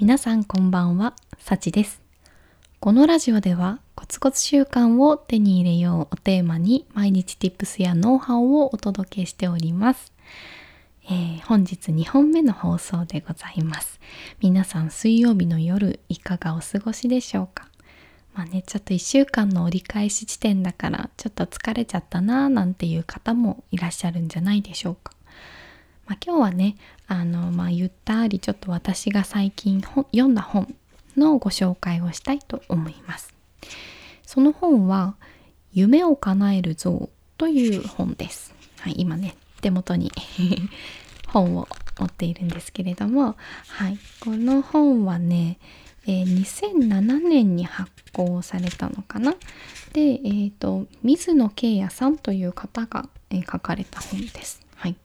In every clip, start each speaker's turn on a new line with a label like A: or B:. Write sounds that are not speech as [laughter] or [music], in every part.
A: 皆さんこんばんは、さちです。このラジオではコツコツ習慣を手に入れようをテーマに毎日 Tips やノウハウをお届けしております。えー本日2本目の放送でございます。皆さん水曜日の夜いかがお過ごしでしょうか？まあね、ちょっと1週間の折り返し地点だからちょっと疲れちゃったなーなんていう方もいらっしゃるんじゃないでしょうか。まあ、今日はねあの、まあ、ゆったりちょっと私が最近本読んだ本のご紹介をしたいと思います。その本は「夢を叶える像」という本です。はい、今ね手元に [laughs] 本を持っているんですけれども、はい、この本はね、えー2007年に発行されたのかな。で、えー、と水野慶也さんという方が、えー書かれた本です。はい、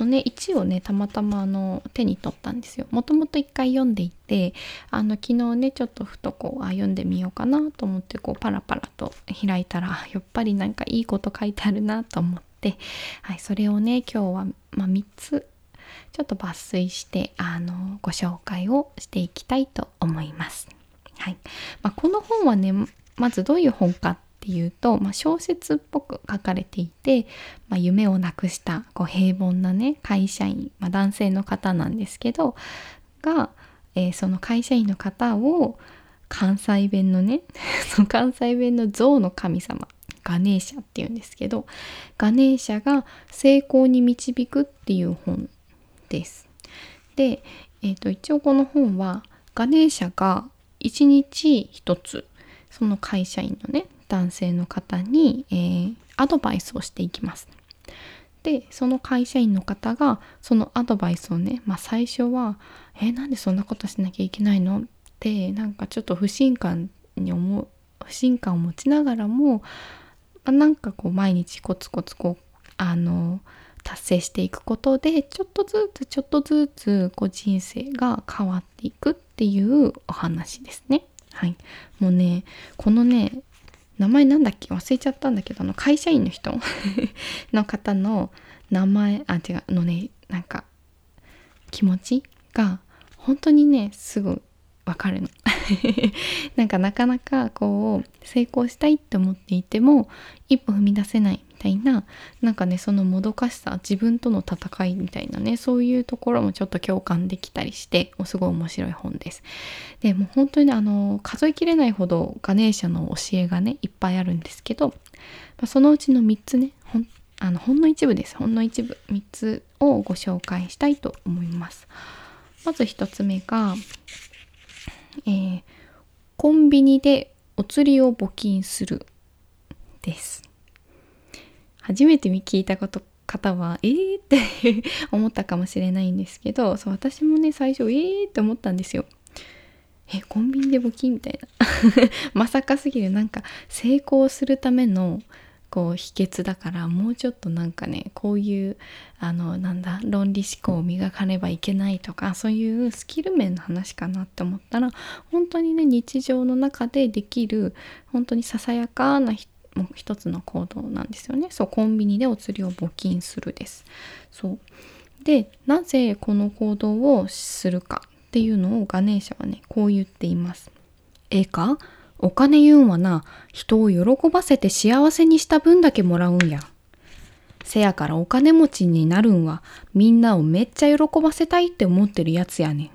A: のね1をねたまたまあの手に取ったんですよ。もともと一回読んでいてあの昨日ねちょっとふとこうあ読んでみようかなと思ってこうパラパラと開いたらやっぱりなんかいいこと書いてあるなと思って、はい、それをね今日は、まあ、3つちょっと抜粋してあのご紹介をしていきたいと思います。はいまあ、この本はねまずどういう本かっていうと、まあ、小説っぽく書かれていて、まあ、夢をなくしたこう平凡なね会社員、まあ、男性の方なんですけどが、えーその会社員の方を関西弁のね [laughs] その関西弁の象の神様ガネーシャっていうんですけどガネーシャが成功に導くっていう本です。で、えー、と一応この本はガネーシャが一日一つその会社員のね男性の方に、えーアドバイスをしていきます。でその会社員の方がそのアドバイスをね、まあ、最初は「えなんでそんなことしなきゃいけないの?」ってなんかちょっと不信感に思う不信感を持ちながらも、まあなんかこう毎日コツコツこうあの達成していくことでちょっとずつちょっとずつこう人生が変わっていくっていうお話ですね。はい、もうねこのね名前なんだっけ？忘れちゃったんだけどあの会社員の人？[laughs] の方の名前あ違うのねなんか気持ちが本当にねすぐわかるの。[laughs] なんかなかなかこう成功したいって思っていても一歩踏み出せない。たいななんかねそのもどかしさ自分との戦いみたいなねそういうところもちょっと共感できたりしてすごい面白い本です。でもう本当にあの数えきれないほどガネーシャの教えがねいっぱいあるんですけど、まあそのうちの3つねほんあのほんの一部ですほんの一部3つをご紹介したいと思います。まず1つ目が、えーコンビニでお釣りを募金するです。初めて聞いたこと方はえーって [laughs] 思ったかもしれないんですけどそう私もね最初えーって思ったんですよ。えコンビニで募金みたいな [laughs] まさかすぎるなんか成功するためのこう秘訣だからもうちょっとなんかねこういうあのなんだ論理思考を磨かねばいけないとかそういうスキル面の話かなって思ったら本当にね日常の中でできる本当にささやかなひもう一つの行動なんですよね。そうコンビニでお釣りを募金するです。そう。でなぜこの行動をするかっていうのをガネーシャはねこう言っています。ええか？お金言うんはな人を喜ばせて幸せにした分だけもらうんや。せやからお金持ちになるんはみんなをめっちゃ喜ばせたいって思ってるやつやねん。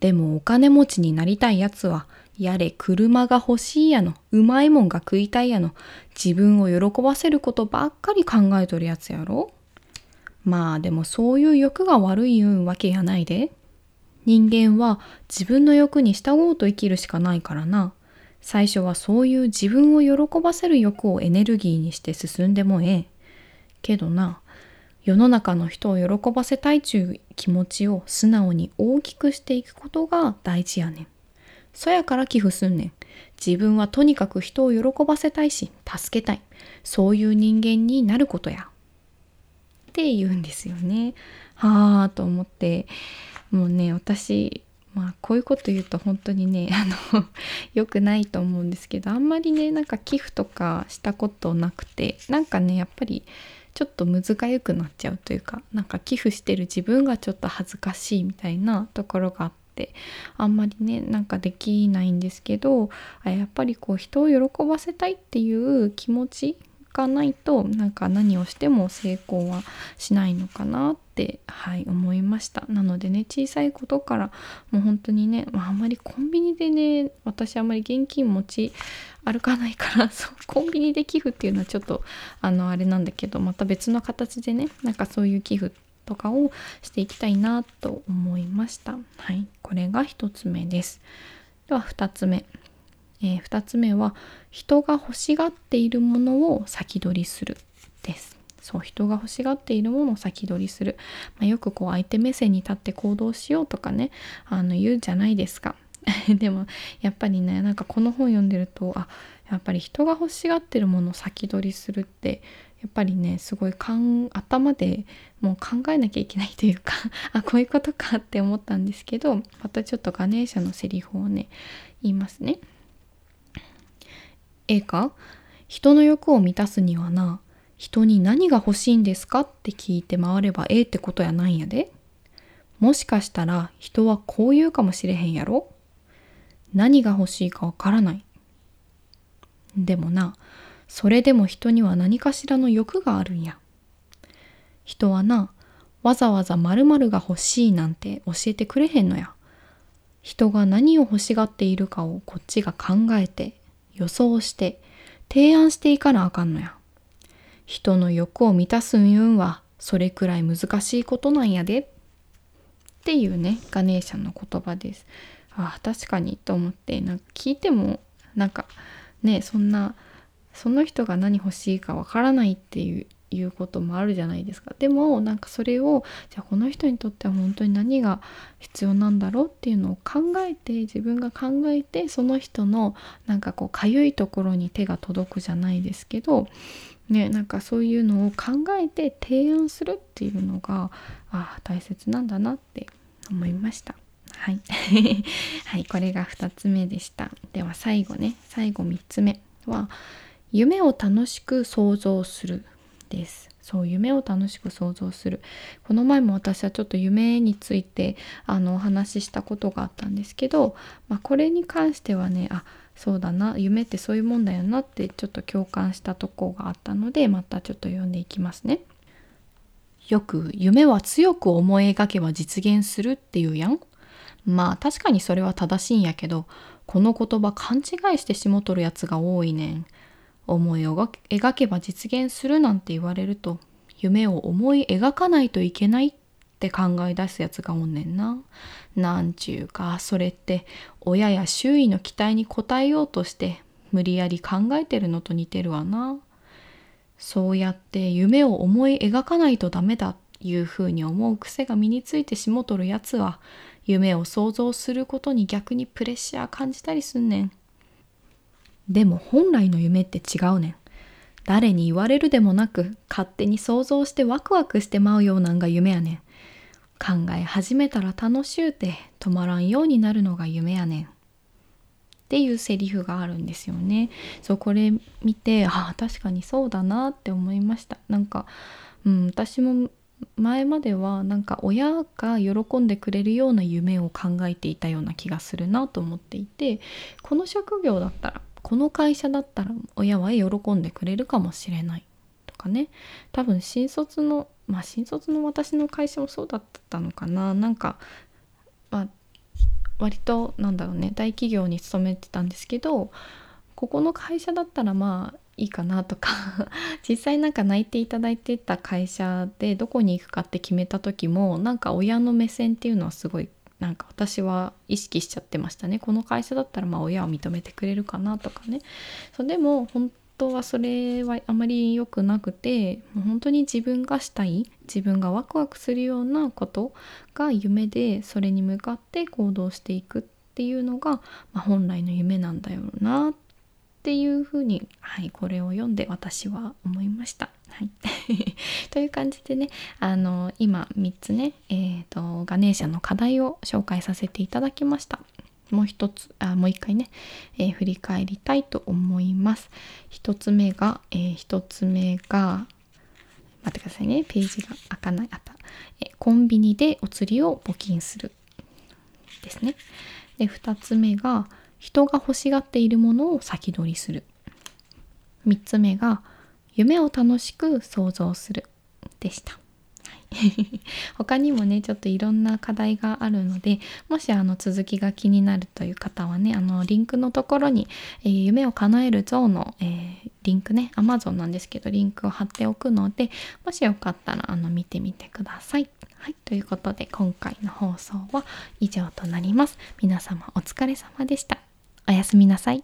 A: でもお金持ちになりたいやつはやれ車が欲しいやのうまいもんが食いたいやの自分を喜ばせることばっかり考えとるやつやろ？まあでもそういう欲が悪い言うわけやないで。人間は自分の欲に従おうと生きるしかないからな。最初はそういう自分を喜ばせる欲をエネルギーにして進んでもええ。けどな世の中の人を喜ばせたいちゅう気持ちを素直に大きくしていくことが大事やねん。そやから寄付すんねん。自分はとにかく人を喜ばせたいし助けたい。そういう人間になることや。って言うんですよね。はあと思って。もうね私まあこういうこと言うと本当にねあの [laughs] 良くないと思うんですけどあんまりねなんか寄付とかしたことなくてなんかねやっぱりちょっとむずがゆくなっちゃうというかなんか寄付してる自分がちょっと恥ずかしいみたいなところがあってあんまりねなんかできないんですけどやっぱりこう人を喜ばせたいっていう気持ちがないとなんか何をしても成功はしないのかなってはい思いました。なのでね小さいことからもう本当にね、まあ、あんまりコンビニでね私あんまり現金持ち歩かないから [laughs] そうコンビニで寄付っていうのはちょっとあのあれなんだけどまた別の形でねなんかそういう寄付とかをしていきたいなと思いました。はいこれが1つ目です。では2つ目。えー、2つ目は人が欲しがっているものを先取りするです。そう人が欲しがっているものを先取りする、まあ、よくこう相手目線に立って行動しようとかねあの言うじゃないですか。[laughs] でもやっぱりねなんかこの本読んでるとあやっぱり人が欲しがってるものを先取りするってやっぱりねすごい頭でもう考えなきゃいけないというか [laughs] あこういうことかって思ったんですけどまたちょっとガネーシャのセリフをね言いますね。ええか？人の欲を満たすにはな人に何が欲しいんですかって聞いて回ればええってことやないんやで。もしかしたら人はこう言うかもしれへんやろ？何が欲しいかわからない。でもな、それでも人には何かしらの欲があるんや。人はな、わざわざ〇〇が欲しいなんて教えてくれへんのや。人が何を欲しがっているかをこっちが考えて予想して提案していかなあかんのや。人の欲を満たすんいうんはそれくらい難しいことなんやで。っていうね、ガネーシャの言葉です。ああ、確かにと思って、なんか聞いても、なんかね、そんな、その人が何欲しいかわからないっていういうこともあるじゃないですかでもなんかそれをじゃあこの人にとっては本当に何が必要なんだろうっていうのを考えて自分が考えてその人のなんかこうかゆいところに手が届くじゃないですけどねなんかそういうのを考えて提案するっていうのがあ大切なんだなって思いました。はい、[laughs] はい、これが2つ目でした。では最後ね最後3つ目は夢を楽しく想像するですそう夢を楽しく想像するこの前も私はちょっと夢についてあのお話ししたことがあったんですけど、まあ、これに関してはねあそうだな夢ってそういうもんだよなってちょっと共感したとこがあったのでまたちょっと読んでいきますね。よく夢は強く思い描けば実現するっていうやん。まあ確かにそれは正しいんやけどこの言葉勘違いしてしもとるやつが多いねん。思いを描けば実現するなんて言われると夢を思い描かないといけないって考え出すやつがおんねんな。なんちゅうかそれって親や周囲の期待に応えようとして無理やり考えてるのと似てるわな。そうやって夢を思い描かないとダメだいうふうに思う癖が身についてしもとるやつは夢を想像することに逆にプレッシャー感じたりすんねん。でも本来の夢って違うねん。誰に言われるでもなく勝手に想像してワクワクしてまうようなんが夢やねん。考え始めたら楽しゅうて止まらんようになるのが夢やねん。っていうセリフがあるんですよね。そうこれ見てああ確かにそうだなって思いました。なんか、うん、私も前まではなんか親が喜んでくれるような夢を考えていたような気がするなと思っていてこの職業だったらこの会社だったら親は喜んでくれるかもしれないとかね。多分新卒のまあ新卒の私の会社もそうだったのかな。なんか、まあ、割となんだろうね大企業に勤めてたんですけどここの会社だったらまあいいかなとか。[laughs] 実際なんか泣いていただいてた会社でどこに行くかって決めた時もなんか親の目線っていうのはすごいなんか私は意識しちゃってましたね。この会社だったらまあ親は認めてくれるかなとかね。そうでも本当はそれはあまり良くなくて本当に自分がしたい自分がワクワクするようなことが夢でそれに向かって行動していくっていうのが、まあ、本来の夢なんだよなってっていうふうに、はい、これを読んで私は思いました。はい、[laughs] という感じでねあの今3つね、えーと、ガネーシャの課題を紹介させていただきました。もう一つあもう一回ね、えー、振り返りたいと思います。一つ目が、えー、つ目が待ってくださいねページが開かないあった、えコンビニでお釣りを募金するですね。で2つ目が人が欲しがっているものを先取りする。3つ目が夢を楽しく想像するでした。[laughs] 他にもねちょっといろんな課題があるのでもしあの続きが気になるという方はねあのリンクのところに、えー、夢を叶える像の、えー、リンクね Amazon なんですけどリンクを貼っておくのでもしよかったらあの見てみてください。はい、ということで今回の放送は以上となります。皆様お疲れ様でした。おやすみなさい。